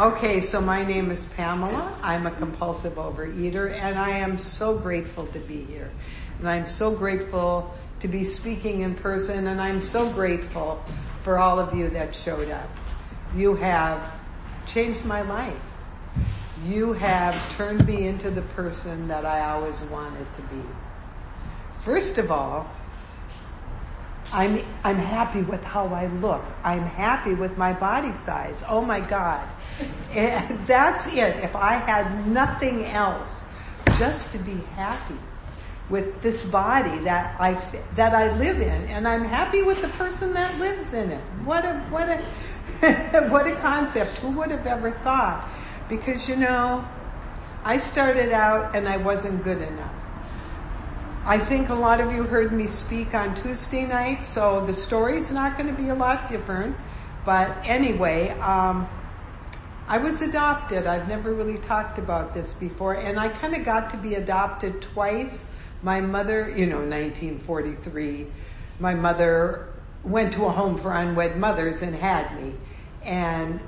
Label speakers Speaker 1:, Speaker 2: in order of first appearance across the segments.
Speaker 1: Okay, so my name is Pamela. I'm a compulsive overeater and I am so grateful to be here. And I'm so grateful to be speaking in person and I'm so grateful for all of you that showed up. You have changed my life. You have turned me into the person that I always wanted to be. First of all, I'm, I'm happy with how I look. I'm happy with my body size. Oh my God. And that's it. If I had nothing else, just to be happy with this body that I, that I live in and I'm happy with the person that lives in it. What a, what a, what a concept. Who would have ever thought? Because you know, I started out and I wasn't good enough. I think a lot of you heard me speak on Tuesday night, so the story's not going to be a lot different. But anyway, um, I was adopted. I've never really talked about this before, and I kind of got to be adopted twice. My mother, you know, 1943, my mother went to a home for unwed mothers and had me, and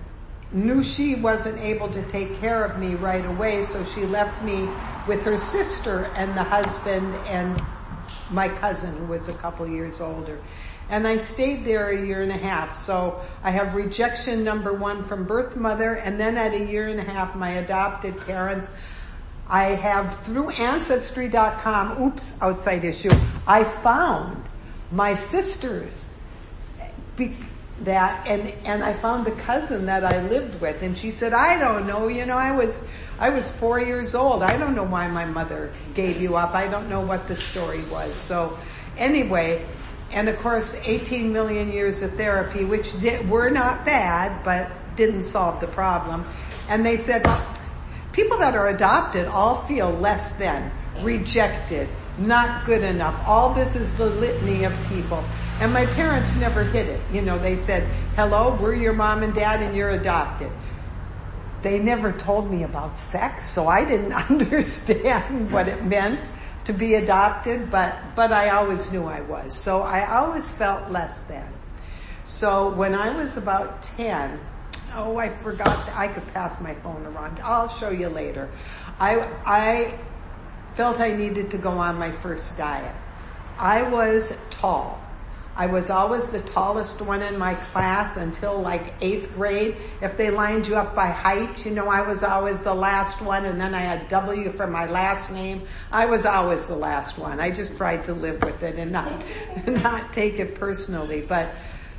Speaker 1: knew she wasn't able to take care of me right away, so she left me with her sister and the husband and my cousin who was a couple years older. And I stayed there a year and a half. So I have rejection number one from birth mother and then at a year and a half my adopted parents. I have through ancestry.com, oops, outside issue, I found my sisters that and and I found the cousin that I lived with and she said, I don't know, you know, I was I was four years old. I don't know why my mother gave you up. I don't know what the story was. So anyway, and of course 18 million years of therapy, which did, were not bad, but didn't solve the problem. And they said, people that are adopted all feel less than, rejected, not good enough. All this is the litany of people. And my parents never hid it. You know, they said, hello, we're your mom and dad and you're adopted. They never told me about sex, so I didn't understand what it meant to be adopted, but, but I always knew I was. So I always felt less than. So when I was about 10, oh, I forgot, I could pass my phone around. I'll show you later. I, I felt I needed to go on my first diet. I was tall. I was always the tallest one in my class until like eighth grade. If they lined you up by height, you know, I was always the last one and then I had W for my last name. I was always the last one. I just tried to live with it and not, not take it personally. But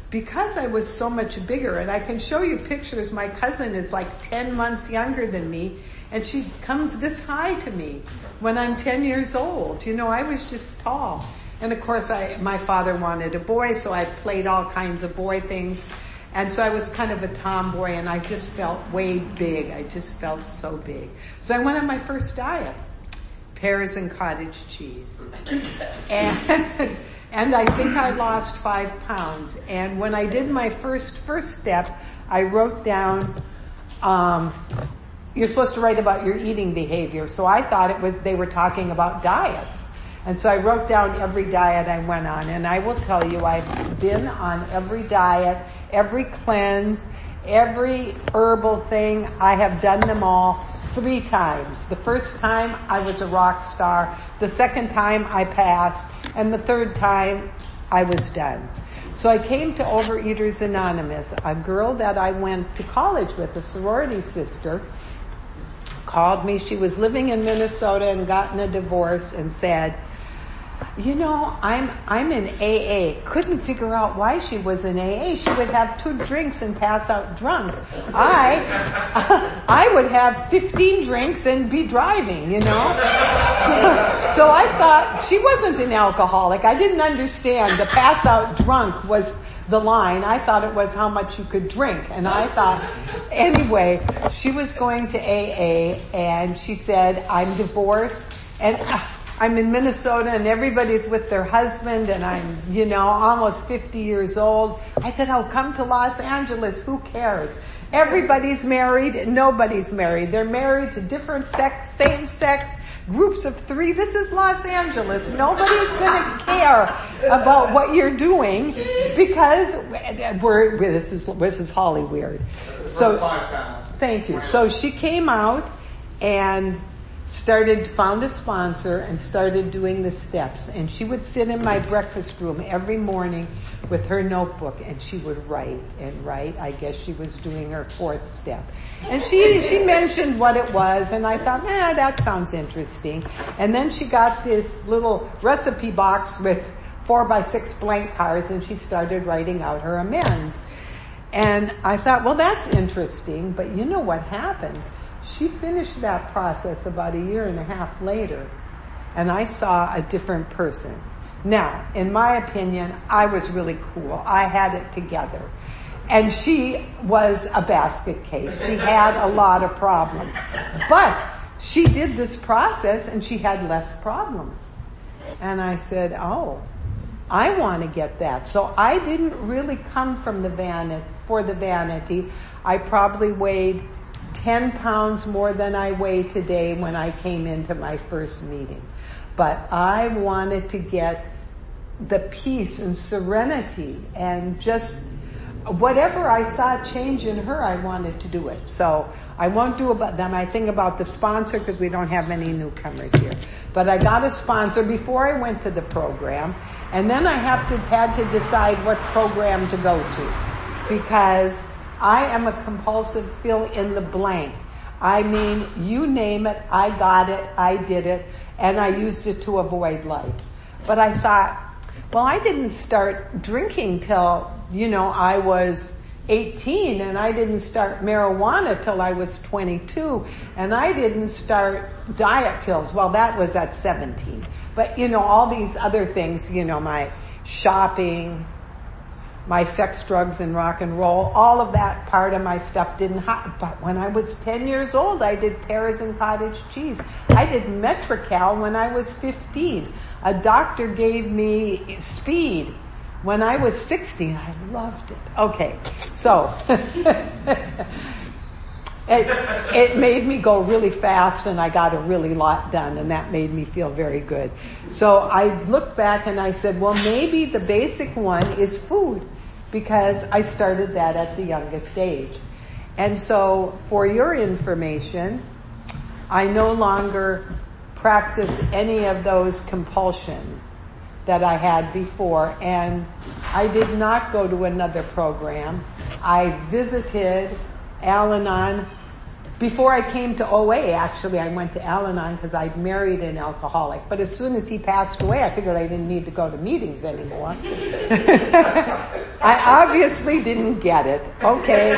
Speaker 1: because I was so much bigger and I can show you pictures, my cousin is like 10 months younger than me and she comes this high to me when I'm 10 years old. You know, I was just tall. And of course I, my father wanted a boy, so I played all kinds of boy things. And so I was kind of a tomboy and I just felt way big. I just felt so big. So I went on my first diet. Pears and cottage cheese. And, and I think I lost five pounds. And when I did my first, first step, I wrote down, um, you're supposed to write about your eating behavior. So I thought it was, they were talking about diets. And so I wrote down every diet I went on and I will tell you I've been on every diet, every cleanse, every herbal thing. I have done them all three times. The first time I was a rock star. The second time I passed and the third time I was done. So I came to Overeaters Anonymous. A girl that I went to college with, a sorority sister, called me. She was living in Minnesota and gotten a divorce and said, you know, I'm, I'm in AA. Couldn't figure out why she was in AA. She would have two drinks and pass out drunk. I, I would have 15 drinks and be driving, you know? So, so I thought she wasn't an alcoholic. I didn't understand the pass out drunk was the line. I thought it was how much you could drink. And I thought, anyway, she was going to AA and she said, I'm divorced and uh, I'm in Minnesota and everybody's with their husband and I'm, you know, almost 50 years old. I said, oh, come to Los Angeles. Who cares? Everybody's married. Nobody's married. They're married to different sex, same sex, groups of three. This is Los Angeles. Nobody's gonna care about what you're doing because we're, this is, this is Holly weird.
Speaker 2: So,
Speaker 1: Thank you. So she came out and started, found a sponsor and started doing the steps. And she would sit in my breakfast room every morning with her notebook and she would write and write. I guess she was doing her fourth step. And she, she mentioned what it was and I thought, eh, that sounds interesting. And then she got this little recipe box with four by six blank cards and she started writing out her amends. And I thought, well that's interesting, but you know what happened? She finished that process about a year and a half later and I saw a different person. Now, in my opinion, I was really cool. I had it together. And she was a basket case. She had a lot of problems. But she did this process and she had less problems. And I said, oh, I want to get that. So I didn't really come from the vanity, for the vanity. I probably weighed 10 pounds more than I weigh today when I came into my first meeting. But I wanted to get the peace and serenity and just whatever I saw change in her, I wanted to do it. So I won't do about them. I think about the sponsor because we don't have many newcomers here. But I got a sponsor before I went to the program, and then I have to had to decide what program to go to because I am a compulsive fill in the blank. I mean, you name it, I got it, I did it, and I used it to avoid life. But I thought, well, I didn't start drinking till, you know, I was 18 and I didn't start marijuana till I was 22 and I didn't start diet pills. Well, that was at 17. But you know, all these other things, you know, my shopping, my sex, drugs, and rock and roll, all of that part of my stuff didn't happen. But when I was 10 years old, I did pears and cottage cheese. I did Metrecal when I was 15. A doctor gave me speed when I was 16. I loved it. Okay, so it, it made me go really fast and I got a really lot done and that made me feel very good. So I looked back and I said, well maybe the basic one is food because I started that at the youngest age. And so for your information, I no longer practice any of those compulsions that I had before and I did not go to another program. I visited Al-Anon. Before I came to OA, actually, I went to Al-Anon because I'd married an alcoholic. But as soon as he passed away, I figured I didn't need to go to meetings anymore. I obviously didn't get it. Okay.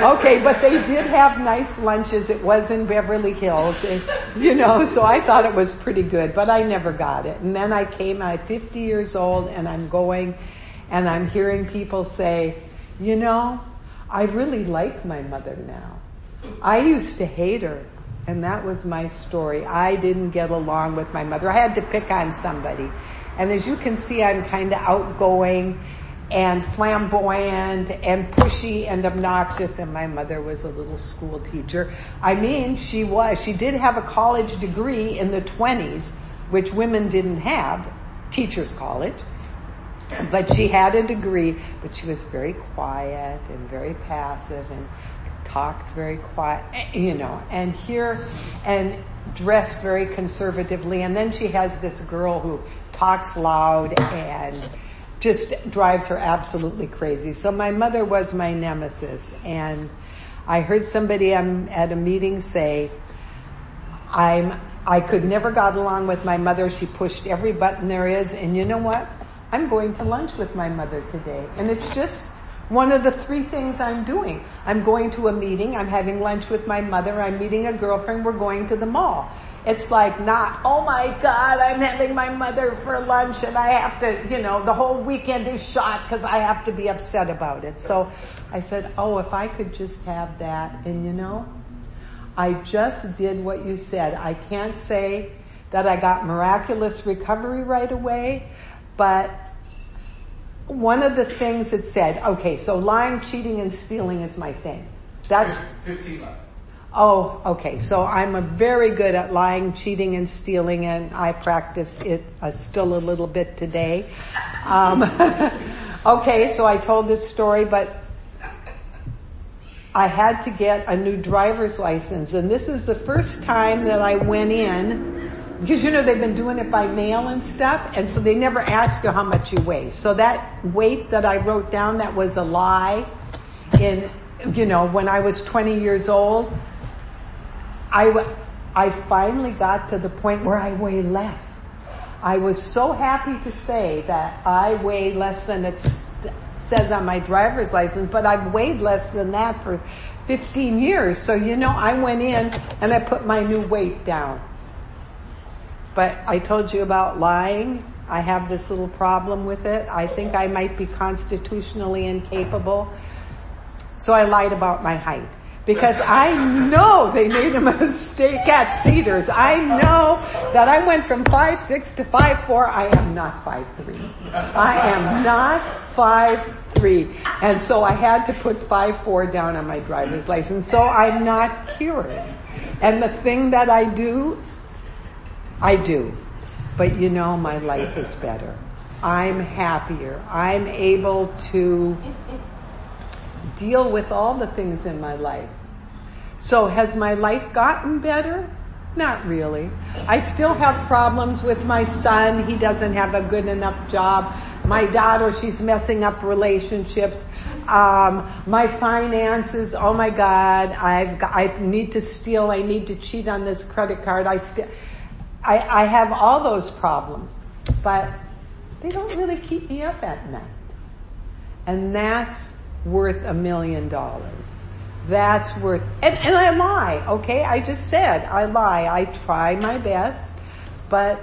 Speaker 1: Okay, but they did have nice lunches. It was in Beverly Hills, and, you know, so I thought it was pretty good, but I never got it. And then I came, I'm 50 years old, and I'm going, and I'm hearing people say, you know, I really like my mother now. I used to hate her. And that was my story. I didn't get along with my mother. I had to pick on somebody. And as you can see, I'm kind of outgoing and flamboyant and pushy and obnoxious and my mother was a little school teacher. I mean, she was, she did have a college degree in the 20s, which women didn't have, teacher's college. But she had a degree, but she was very quiet and very passive and talked very quiet, you know, and here, and dressed very conservatively. And then she has this girl who talks loud and just drives her absolutely crazy. So my mother was my nemesis and I heard somebody um, at a meeting say, I'm, I could never got along with my mother. She pushed every button there is. And you know what? I'm going to lunch with my mother today. And it's just one of the three things I'm doing. I'm going to a meeting. I'm having lunch with my mother. I'm meeting a girlfriend. We're going to the mall. It's like not, oh my God, I'm having my mother for lunch and I have to, you know, the whole weekend is shot because I have to be upset about it. So I said, oh, if I could just have that. And you know, I just did what you said. I can't say that I got miraculous recovery right away, but one of the things it said, okay, so lying, cheating, and stealing is my thing. That's
Speaker 2: 15 left.
Speaker 1: Oh, okay. So I'm very good at lying, cheating, and stealing, and I practice it uh, still a little bit today. Um, okay, so I told this story, but I had to get a new driver's license and this is the first time that I went in because you know they've been doing it by mail and stuff and so they never ask you how much you weigh. So that weight that I wrote down that was a lie in, you know, when I was 20 years old, I, I finally got to the point where I weigh less. I was so happy to say that I weigh less than it says on my driver's license, but I've weighed less than that for 15 years. So, you know, I went in and I put my new weight down. But I told you about lying. I have this little problem with it. I think I might be constitutionally incapable. So I lied about my height because I know they made a mistake at Cedars. I know that I went from five six to five four. I am not five three. I am not five three. And so I had to put five four down on my driver's license. So I'm not cured. And the thing that I do, I do. But you know my life is better. I'm happier. I'm able to deal with all the things in my life. So has my life gotten better? Not really. I still have problems with my son. He doesn't have a good enough job. My daughter, she's messing up relationships. Um, my finances, oh my God, I've got, I need to steal, I need to cheat on this credit card. I still, I, I have all those problems, but they don't really keep me up at night. And that's worth a million dollars. That's worth, and, and I lie, okay? I just said I lie. I try my best, but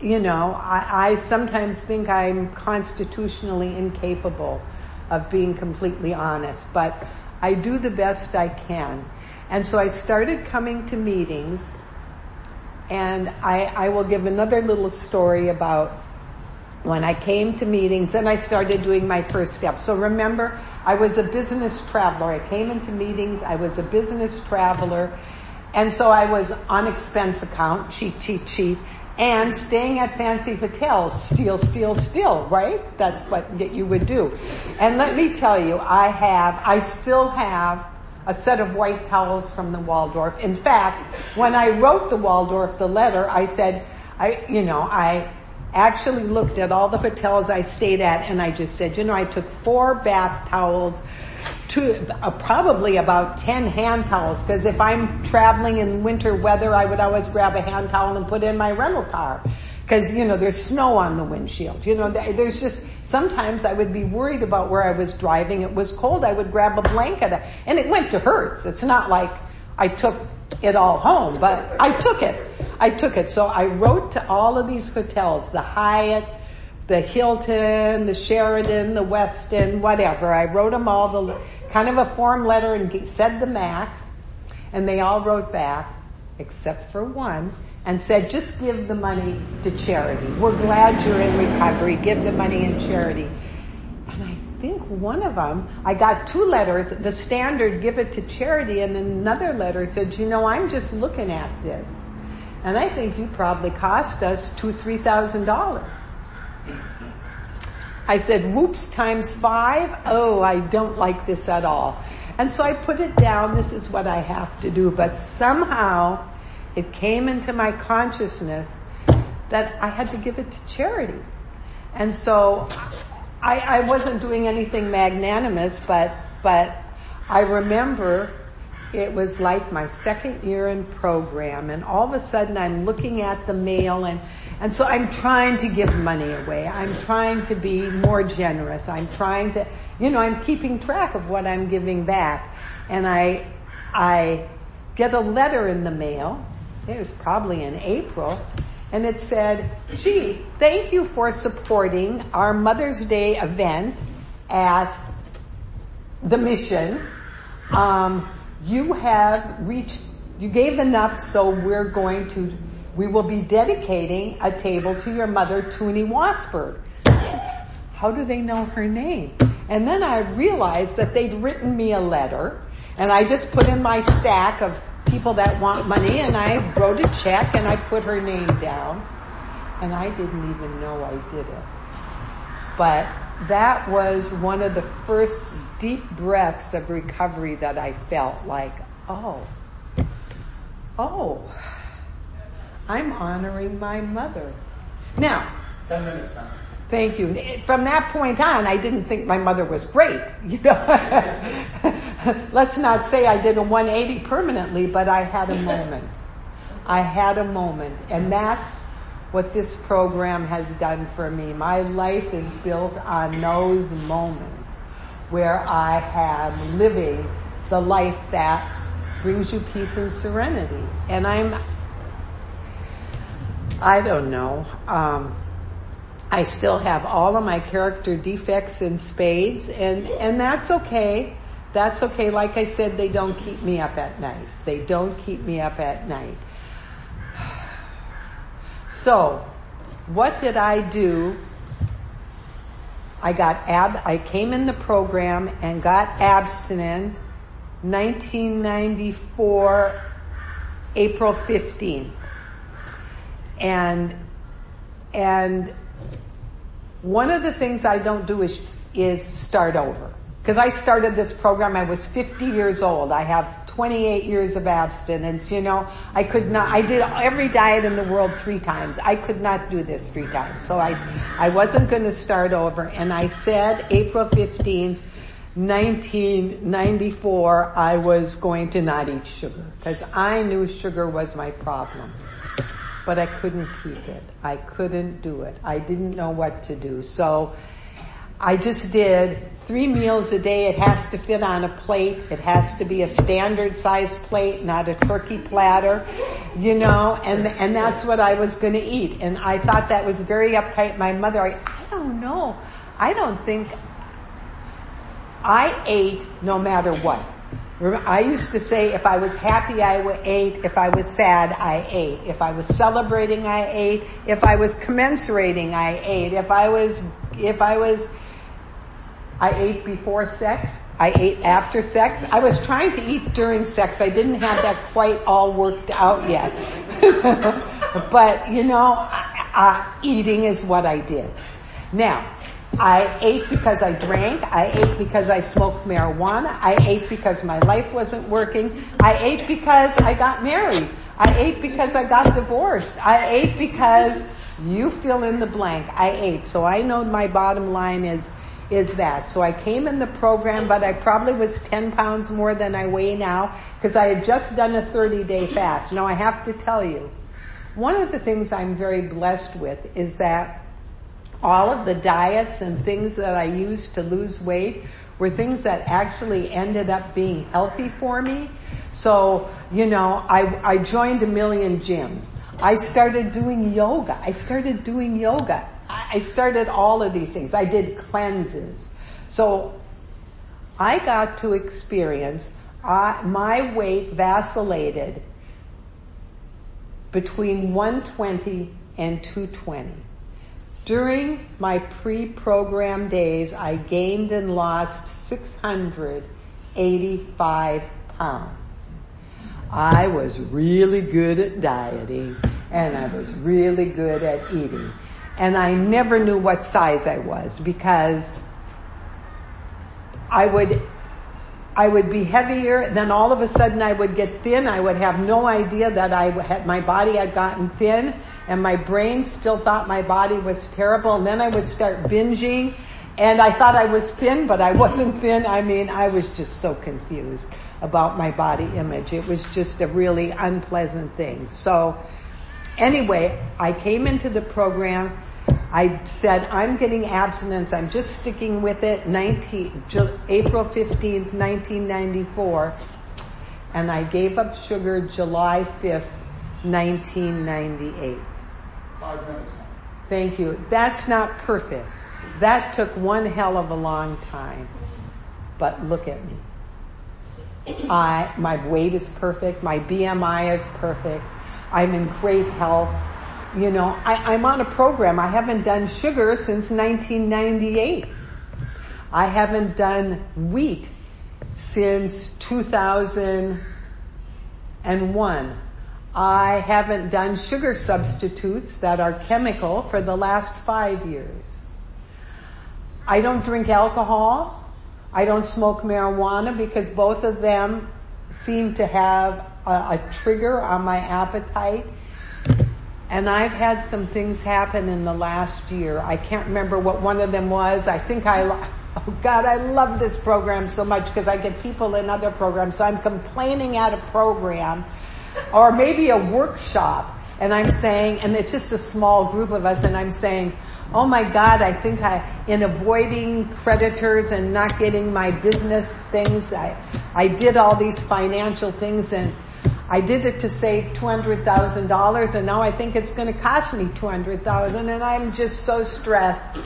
Speaker 1: you know, I, I sometimes think I'm constitutionally incapable of being completely honest, but I do the best I can. And so I started coming to meetings and I, I will give another little story about when I came to meetings, then I started doing my first step. So remember, I was a business traveler. I came into meetings, I was a business traveler, and so I was on expense account, cheat, cheat, cheat, and staying at fancy hotels, steal, steal, steal, right? That's what you would do. And let me tell you, I have, I still have a set of white towels from the Waldorf. In fact, when I wrote the Waldorf the letter, I said, I, you know, I, actually looked at all the hotels I stayed at and I just said, you know, I took four bath towels, to uh, probably about 10 hand towels because if I'm traveling in winter weather, I would always grab a hand towel and put in my rental car because, you know, there's snow on the windshield. You know, there's just, sometimes I would be worried about where I was driving. It was cold. I would grab a blanket and it went to Hertz. It's not like I took it all home, but I took it. I took it. So I wrote to all of these hotels, the Hyatt, the Hilton, the Sheraton, the Westin, whatever. I wrote them all the kind of a form letter and said the max, and they all wrote back, except for one, and said, just give the money to charity. We're glad you're in recovery. Give the money in charity And I think one of them, I got two letters, the standard give it to charity and another letter said, you know, I'm just looking at this. And I think you probably cost us two, three thousand dollars. I said, whoops, times five? Oh, I don't like this at all. And so I put it down, this is what I have to do, but somehow it came into my consciousness that I had to give it to charity. And so I, I wasn't doing anything magnanimous, but, but I remember it was like my second year in program and all of a sudden I'm looking at the mail and, and so I'm trying to give money away. I'm trying to be more generous. I'm trying to, you know, I'm keeping track of what I'm giving back. And I, I get a letter in the mail. It was probably in April and it said, gee, thank you for supporting our Mother's Day event at the mission. Um, you have reached, you gave enough, so we're going to, we will be dedicating a table to your mother, Toonie Wasberg. How do they know her name? And then I realized that they'd written me a letter, and I just put in my stack of people that want money and I wrote a check and I put her name down and I didn't even know I did it. But that was one of the first deep breaths of recovery that I felt like, oh, oh, I'm honoring my mother. Now,
Speaker 2: 10 minutes, man.
Speaker 1: Thank you. From that point on, I didn't think my mother was great. You know, let's not say I did a 180 permanently, but I had a moment. I had a moment, and that's what this program has done for me. My life is built on those moments where I am living the life that brings you peace and serenity. And I'm, I don't know, um, I still have all of my character defects in spades and, and that's okay. That's okay. Like I said, they don't keep me up at night. They don't keep me up at night. So, what did I do? I got ab, I came in the program and got abstinent 1994 April 15. And, and one of the things I don't do is, is start over. Cause I started this program, I was 50 years old. I have 28 years of abstinence, you know, I could not, I did every diet in the world three times. I could not do this three times. So I, I wasn't going to start over. And I said April 15th, 1994, I was going to not eat sugar because I knew sugar was my problem. But I couldn't keep it. I couldn't do it. I didn't know what to do. So I just did three meals a day. It has to fit on a plate. It has to be a standard size plate, not a turkey platter, you know, and, and that's what I was going to eat. And I thought that was very uptight. My mother, I, I don't know. I don't think I ate no matter what. I used to say if I was happy I ate, if I was sad I ate, if I was celebrating I ate, if I was commensurating I ate, if I was, if I was I ate before sex. I ate after sex. I was trying to eat during sex. I didn't have that quite all worked out yet. but you know, eating is what I did. Now, I ate because I drank. I ate because I smoked marijuana. I ate because my life wasn't working. I ate because I got married. I ate because I got divorced. I ate because you fill in the blank. I ate. So I know my bottom line is is that. So I came in the program, but I probably was 10 pounds more than I weigh now because I had just done a 30 day fast. Now I have to tell you, one of the things I'm very blessed with is that all of the diets and things that I used to lose weight were things that actually ended up being healthy for me. So, you know, I, I joined a million gyms. I started doing yoga. I started doing yoga. I started all of these things. I did cleanses. So I got to experience, uh, my weight vacillated between 120 and 220. During my pre-program days, I gained and lost 685 pounds. I was really good at dieting and I was really good at eating and I never knew what size I was because I would, I would be heavier, then all of a sudden I would get thin, I would have no idea that I had, my body had gotten thin, and my brain still thought my body was terrible, and then I would start binging, and I thought I was thin, but I wasn't thin, I mean, I was just so confused about my body image. It was just a really unpleasant thing. So, anyway, I came into the program, I said, I'm getting abstinence. I'm just sticking with it. 19, April 15th, 1994. And I gave up sugar July 5th, 1998.
Speaker 2: Five minutes.
Speaker 1: Thank you. That's not perfect. That took one hell of a long time. But look at me. I, my weight is perfect. My BMI is perfect. I'm in great health. You know, I, I'm on a program. I haven't done sugar since 1998. I haven't done wheat since 2001. I haven't done sugar substitutes that are chemical for the last five years. I don't drink alcohol. I don't smoke marijuana because both of them seem to have a, a trigger on my appetite. And I've had some things happen in the last year. I can't remember what one of them was. I think I, oh God, I love this program so much because I get people in other programs. So I'm complaining at a program or maybe a workshop and I'm saying, and it's just a small group of us and I'm saying, oh my God, I think I, in avoiding creditors and not getting my business things, I, I did all these financial things and I did it to save $200,000 and now I think it's going to cost me 200,000 and I'm just so stressed.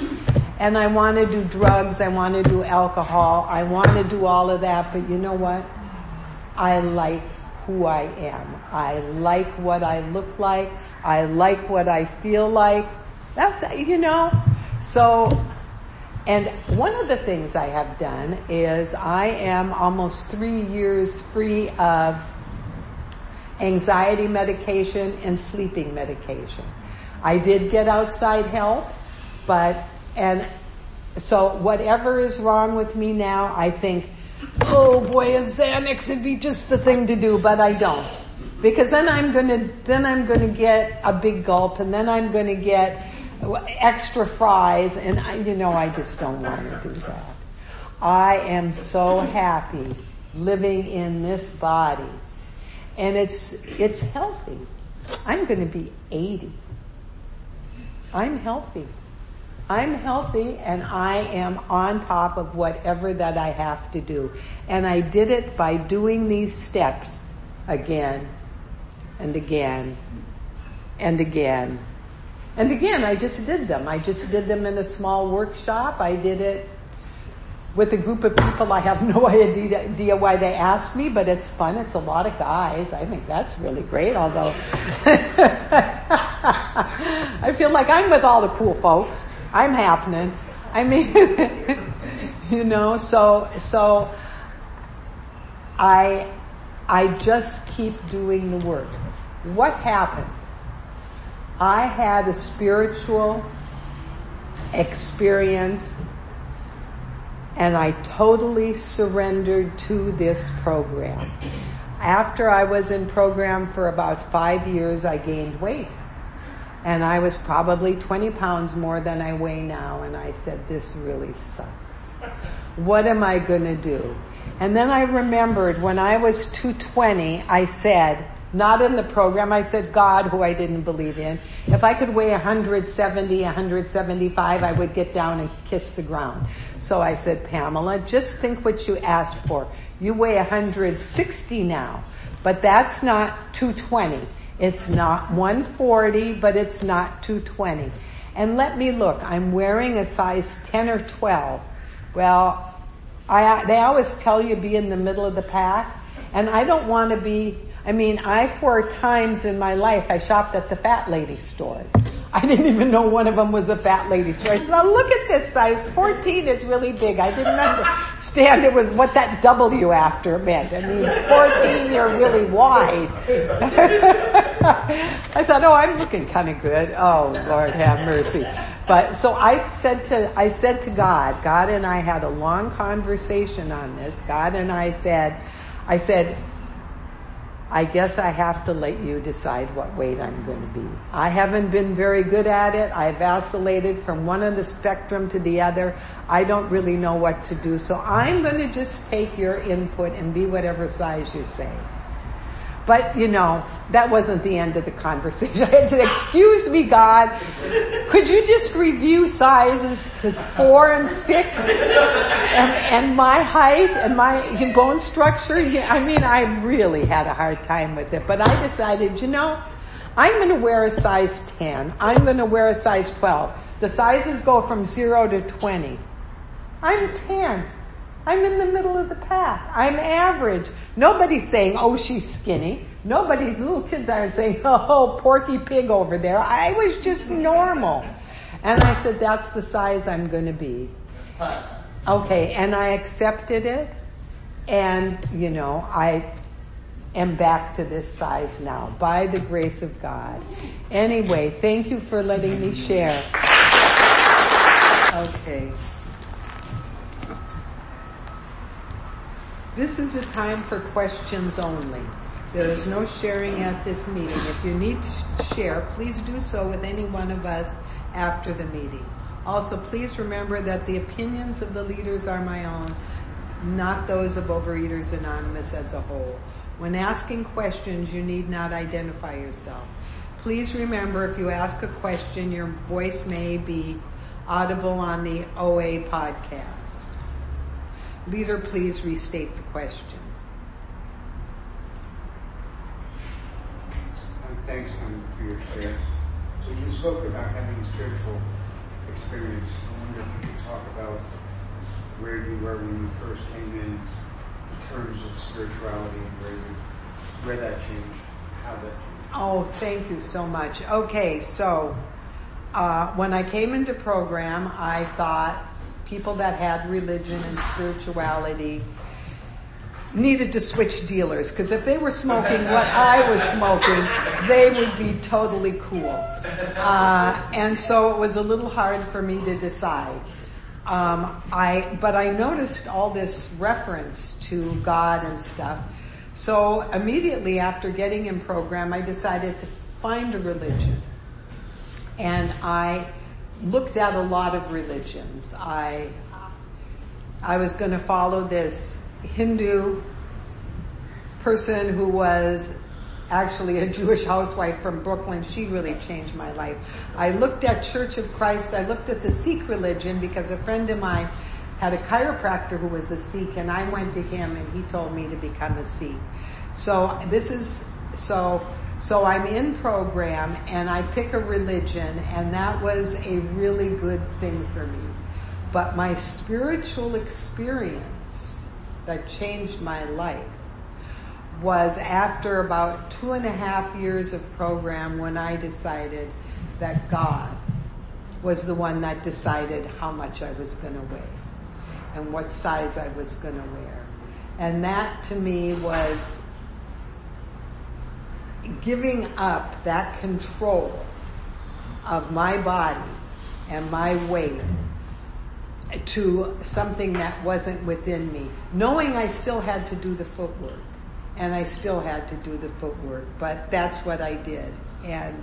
Speaker 1: And I want to do drugs, I want to do alcohol, I want to do all of that, but you know what? I like who I am. I like what I look like. I like what I feel like. That's, you know, so, and one of the things I have done is I am almost three years free of anxiety medication and sleeping medication. I did get outside help, but, and so whatever is wrong with me now, I think, oh boy, a Xanax would be just the thing to do, but I don't. Because then I'm gonna, then I'm gonna get a big gulp and then I'm gonna get extra fries and I, you know, I just don't want to do that. I am so happy living in this body and it's, it's healthy. I'm going to be 80. I'm healthy. I'm healthy and I am on top of whatever that I have to do. And I did it by doing these steps again and again and again. And again, I just did them. I just did them in a small workshop. I did it with a group of people. I have no idea why they asked me, but it's fun. It's a lot of guys. I think that's really great, although I feel like I'm with all the cool folks. I'm happening. I mean, you know, so, so I, I just keep doing the work. What happened? I had a spiritual experience and I totally surrendered to this program. After I was in program for about five years, I gained weight. And I was probably 20 pounds more than I weigh now. And I said, this really sucks. What am I going to do? And then I remembered when I was 220, I said, not in the program. I said God, who I didn't believe in. If I could weigh 170, 175, I would get down and kiss the ground. So I said, Pamela, just think what you asked for. You weigh 160 now, but that's not 220. It's not 140, but it's not 220. And let me look, I'm wearing a size 10 or 12. Well, I, they always tell you be in the middle of the pack, and I don't want to be I mean, I four times in my life I shopped at the fat lady stores. I didn't even know one of them was a fat lady store. I said, look at this size. 14 is really big. I didn't understand it was what that W after meant. It means 14, you're really wide. I thought, oh, I'm looking kind of good. Oh, Lord have mercy. But so I said to, I said to God, God and I had a long conversation on this. God and I said, I said, I guess I have to let you decide what weight I'm going to be. I haven't been very good at it. I've vacillated from one end of the spectrum to the other. I don't really know what to do. So I'm going to just take your input and be whatever size you say. But, you know, that wasn't the end of the conversation. I had to, excuse me, God, could you just review sizes four and six and, and my height and my bone structure? I mean, I really had a hard time with it, but I decided, you know, I'm going to wear a size 10. I'm going to wear a size 12. The sizes go from zero to 20. I'm 10. I'm in the middle of the pack. I'm average. Nobody's saying, oh, she's skinny. Nobody, little kids aren't saying, oh, porky pig over there. I was just normal. And I said, that's the size I'm going to be. Okay, and I accepted it. And, you know, I am back to this size now by the grace of God. Anyway, thank you for letting me share. Okay. This is a time for questions only. There is no sharing at this meeting. If you need to share, please do so with any one of us after the meeting. Also, please remember that the opinions of the leaders are my own, not those of Overeaters Anonymous as a whole. When asking questions, you need not identify yourself. Please remember if you ask a question, your voice may be audible on the OA podcast. Leader, please restate the question.
Speaker 3: Um, thanks, for your share. So you spoke about having a spiritual experience. I wonder if you could talk about where you were when you first came in, in terms of spirituality, and where you, where that changed, how that changed.
Speaker 1: Oh, thank you so much. Okay, so uh, when I came into program, I thought people that had religion and spirituality needed to switch dealers because if they were smoking what I was smoking, they would be totally cool. Uh, and so it was a little hard for me to decide. Um, I, but I noticed all this reference to God and stuff. So immediately after getting in program, I decided to find a religion. And I looked at a lot of religions. I, I was going to follow this Hindu person who was actually a Jewish housewife from Brooklyn. She really changed my life. I looked at Church of Christ. I looked at the Sikh religion because a friend of mine had a chiropractor who was a Sikh and I went to him and he told me to become a Sikh. So this is, so, so I'm in program and I pick a religion and that was a really good thing for me. But my spiritual experience that changed my life was after about two and a half years of program when I decided that God was the one that decided how much I was going to weigh and what size I was going to wear. And that to me was giving up that control of my body and my weight to something that wasn't within me, knowing I still had to do the footwork and I still had to do the footwork, but that's what I did. And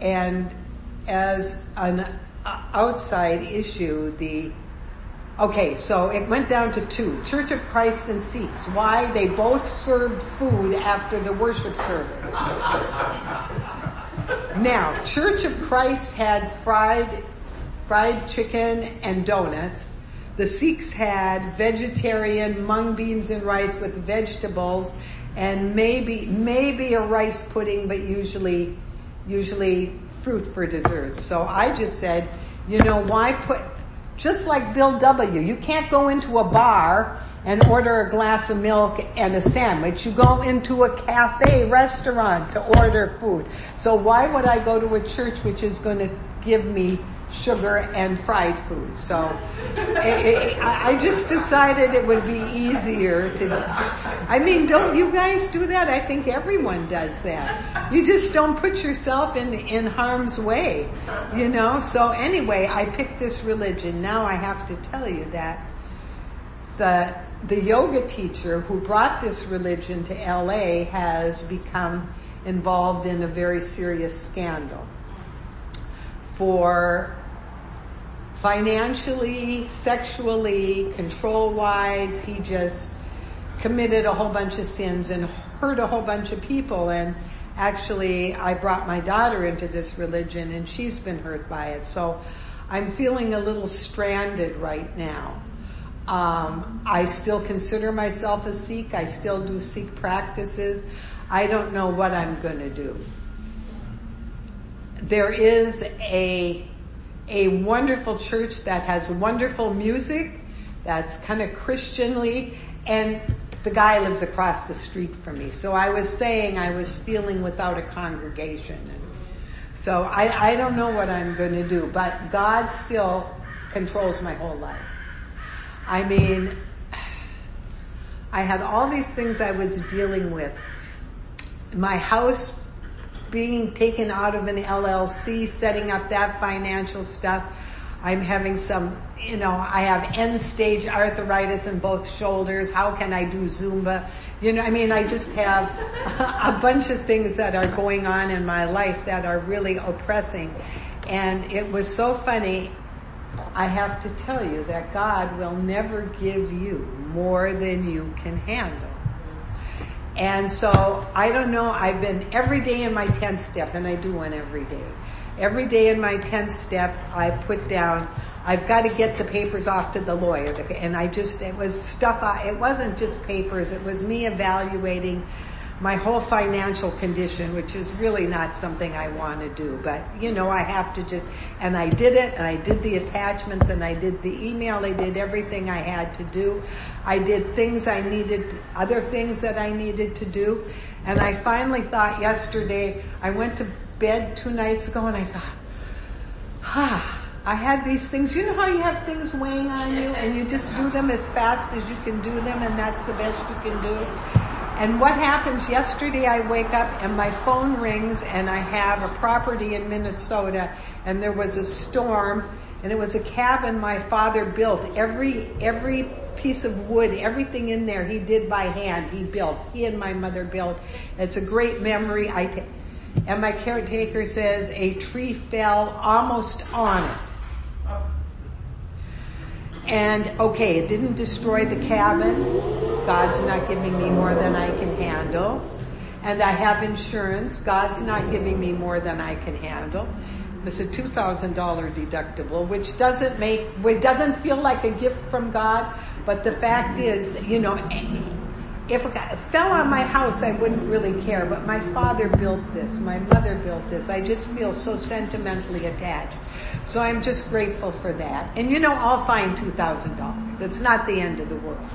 Speaker 1: and as an outside issue, the Okay, so it went down to two. Church of Christ and Sikhs. Why? They both served food after the worship service. now, Church of Christ had fried, fried chicken and donuts. The Sikhs had vegetarian mung beans and rice with vegetables and maybe, maybe a rice pudding, but usually, usually fruit for dessert. So I just said, you know, why put, just like Bill W. You can't go into a bar and order a glass of milk and a sandwich. You go into a cafe restaurant to order food. So why would I go to a church which is going to give me sugar and fried food. So it, it, I just decided it would be easier to, I mean, don't you guys do that? I think everyone does that. You just don't put yourself in, in harm's way, you know? So anyway, I picked this religion. Now I have to tell you that the, the yoga teacher who brought this religion to LA has become involved in a very serious scandal for financially, sexually, control wise, he just committed a whole bunch of sins and hurt a whole bunch of people and actually I brought my daughter into this religion and she's been hurt by it. So I'm feeling a little stranded right now. Um, I still consider myself a Sikh. I still do Sikh practices. I don't know what I'm going to do. There is a a wonderful church that has wonderful music, that's kind of Christianly, and the guy lives across the street from me. So I was saying I was feeling without a congregation. So I, I don't know what I'm going to do, but God still controls my whole life. I mean, I had all these things I was dealing with. My house being taken out of an LLC, setting up that financial stuff. I'm having some, you know, I have end stage arthritis in both shoulders. How can I do Zumba? You know, I mean, I just have a bunch of things that are going on in my life that are really oppressing. And it was so funny. I have to tell you that God will never give you more than you can handle. And so I don't know, I've been every day in my 10th step and I do one every day. Every day in my 10th step I put down, I've got to get the papers off to the lawyer. And I just, it was stuff, I, it wasn't just papers, it was me evaluating my whole financial condition, which is really not something I want to do. But, you know, I have to just, and I did it, and I did the attachments, and I did the email, I did everything I had to do. I did things I needed, other things that I needed to do. And I finally thought yesterday, I went to bed two nights ago and I thought, ah, I had these things. You know how you have things weighing on you and you just do them as fast as you can do them and that's the best you can do? And what happens yesterday I wake up and my phone rings and I have a property in Minnesota and there was a storm and it was a cabin my father built. Every, every piece of wood, everything in there he did by hand, he built. He and my mother built. It's a great memory. I t- and my caretaker says a tree fell almost on it. And okay, it didn't destroy the cabin. God's not giving me more than I can handle. And I have insurance. God's not giving me more than I can handle. It's a $2,000 deductible, which doesn't make, it doesn't feel like a gift from God, but the fact is that, you know, if it fell on my house, I wouldn't really care, but my father built this, my mother built this. I just feel so sentimentally attached. So I'm just grateful for that. And you know, I'll find $2,000. It's not the end of the world.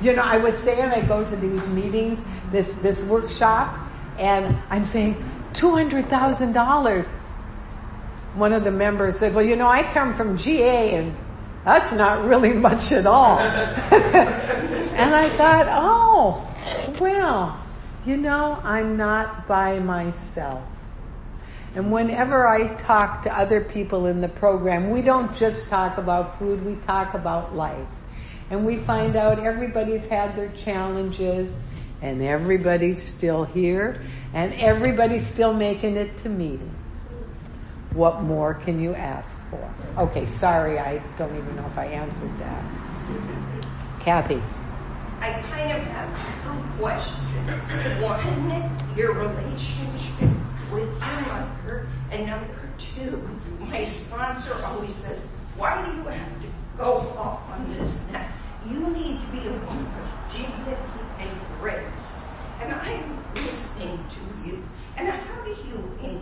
Speaker 1: You know, I was saying I go to these meetings, this, this workshop, and I'm saying, $200,000. One of the members said, well, you know, I come from GA and that's not really much at all. and I thought, oh, well, you know, I'm not by myself. And whenever I talk to other people in the program, we don't just talk about food, we talk about life. And we find out everybody's had their challenges and everybody's still here and everybody's still making it to meetings. What more can you ask for? Okay, sorry, I don't even know if I answered that. Kathy.
Speaker 4: I kind of have two questions. One, your relationship with your mother, and number two, my sponsor always says, why do you have to go off on this now? You need to be a woman of dignity and grace. And I'm listening to you. And how do you,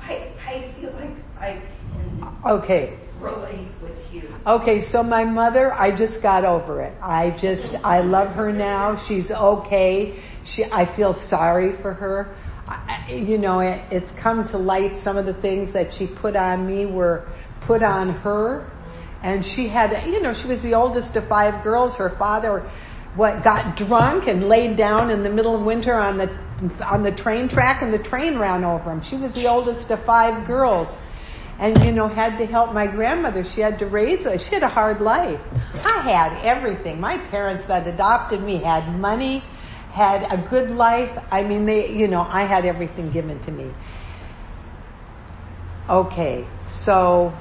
Speaker 4: I, I feel like I can
Speaker 1: okay.
Speaker 4: relate with you.
Speaker 1: Okay, so my mother, I just got over it. I just, I love her now. She's okay. She, I feel sorry for her. You know, it, it's come to light some of the things that she put on me were put on her. And she had, you know, she was the oldest of five girls. Her father, what, got drunk and laid down in the middle of winter on the, on the train track and the train ran over him. She was the oldest of five girls. And you know, had to help my grandmother. She had to raise us. She had a hard life. I had everything. My parents that adopted me had money, had a good life. I mean, they, you know, I had everything given to me. Okay, so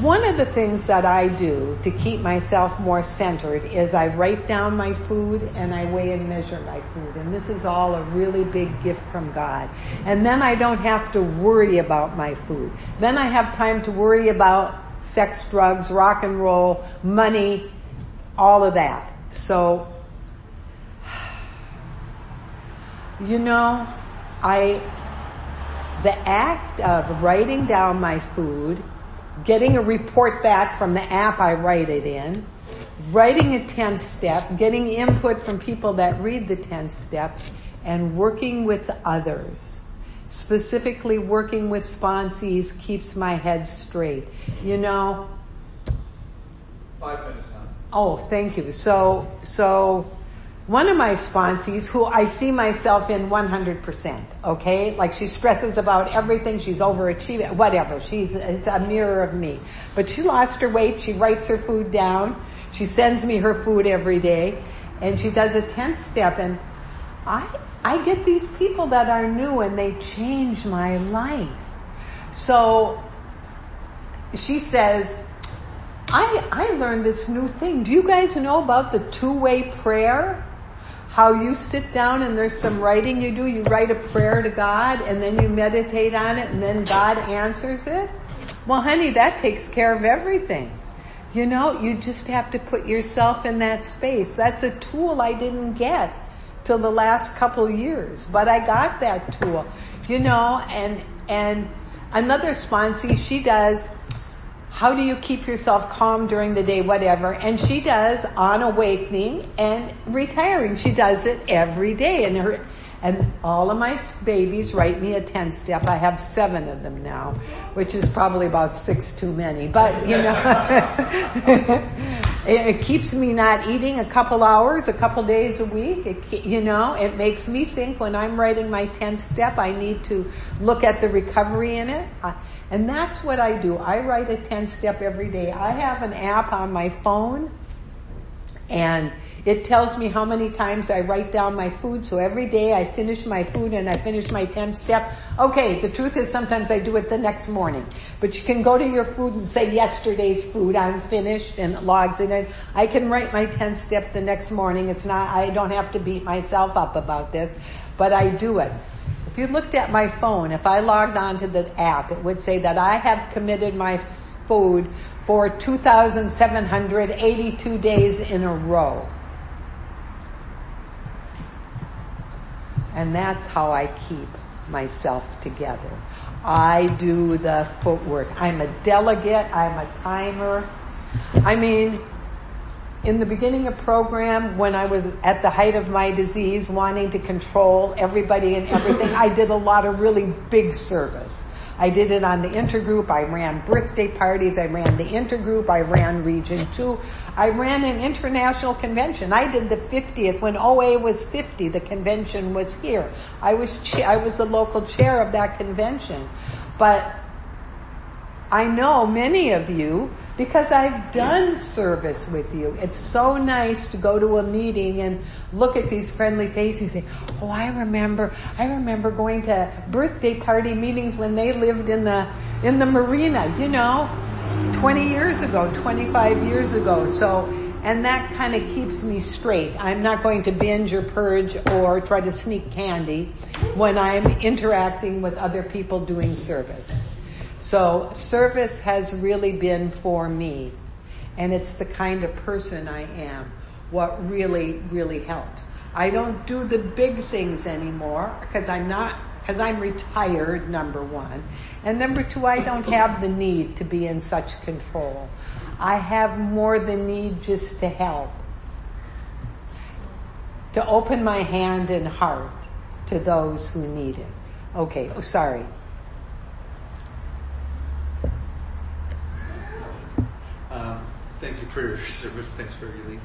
Speaker 1: one of the things that I do to keep myself more centered is I write down my food and I weigh and measure my food. And this is all a really big gift from God. And then I don't have to worry about my food. Then I have time to worry about sex, drugs, rock and roll, money, all of that. So, you know, I, the act of writing down my food getting a report back from the app I write it in, writing a 10th step, getting input from people that read the 10th step, and working with others. Specifically working with sponsees keeps my head straight. You know?
Speaker 2: Five minutes now.
Speaker 1: Oh, thank you. So, so, one of my sponsees who I see myself in 100%, okay? Like she stresses about everything, she's overachieving, whatever. She's, it's a mirror of me. But she lost her weight, she writes her food down, she sends me her food every day, and she does a 10 step and I, I get these people that are new and they change my life. So she says, I, I learned this new thing. Do you guys know about the two-way prayer? How you sit down and there's some writing you do. You write a prayer to God and then you meditate on it and then God answers it. Well honey, that takes care of everything. You know, you just have to put yourself in that space. That's a tool I didn't get till the last couple years, but I got that tool, you know, and, and another sponsee, she does, how do you keep yourself calm during the day, whatever, and she does on awakening and retiring. She does it every day and her, and all of my babies write me a 10 step. I have seven of them now, which is probably about six too many, but you know, it, keeps me not eating a couple hours, a couple days a week. It, you know, it makes me think when I'm writing my 10th step, I need to look at the recovery in it. and that's what I do. I write a 10 step every day. I have an app on my phone and it tells me how many times I write down my food. So every day I finish my food and I finish my 10th step. Okay, the truth is sometimes I do it the next morning. But you can go to your food and say yesterday's food, I'm finished and it logs it in. I can write my 10th step the next morning. It's not, I don't have to beat myself up about this, but I do it. If you looked at my phone, if I logged onto the app, it would say that I have committed my food for 2,782 days in a row. And that's how I keep myself together. I do the footwork. I'm a delegate. I'm a timer. I mean, in the beginning of program, when I was at the height of my disease, wanting to control everybody and everything, I did a lot of really big service. I did it on the intergroup. I ran birthday parties. I ran the intergroup. I ran region two. I ran an international convention. I did the 50th when OA was 50. The convention was here. I was, I was the local chair of that convention. But I know many of you because I've done service with you. It's so nice to go to a meeting and look at these friendly faces and say, oh, I remember, I remember going to birthday party meetings when they lived in the, in the marina, you know, 20 years ago, 25 years ago. So, and that kind of keeps me straight. I'm not going to binge or purge or try to sneak candy when I'm interacting with other people doing service. So service has really been for me. And it's the kind of person I am. What really, really helps. I don't do the big things anymore because I'm not, because I'm retired, number one. And number two, I don't have the need to be in such control. I have more the need just to help. To open my hand and heart to those who need it. Okay, oh, sorry.
Speaker 5: Thank you for your service. Thanks for your leave.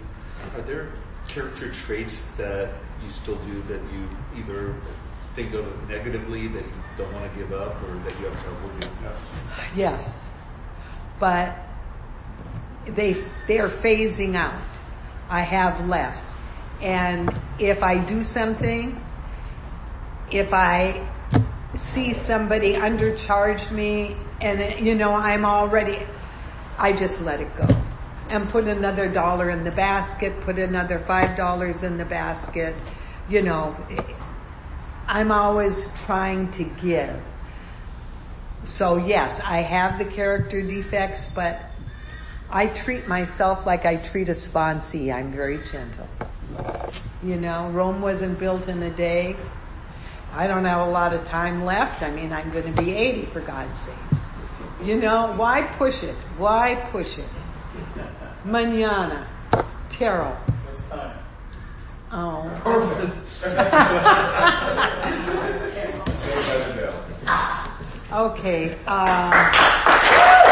Speaker 5: Are there character traits that you still do that you either think of negatively that you don't want to give up or that you have trouble doing?
Speaker 1: Yes. But they, they are phasing out. I have less. And if I do something, if I see somebody undercharge me and you know, I'm already, I just let it go and put another dollar in the basket, put another five dollars in the basket. You know, I'm always trying to give. So yes, I have the character defects, but I treat myself like I treat a sponsee. I'm very gentle. You know, Rome wasn't built in a day. I don't have a lot of time left. I mean, I'm going to be 80 for God's sakes. You know, why push it? Why push it? Manana. Terrell.
Speaker 2: What's time?
Speaker 1: Oh. Perfect. okay. Um,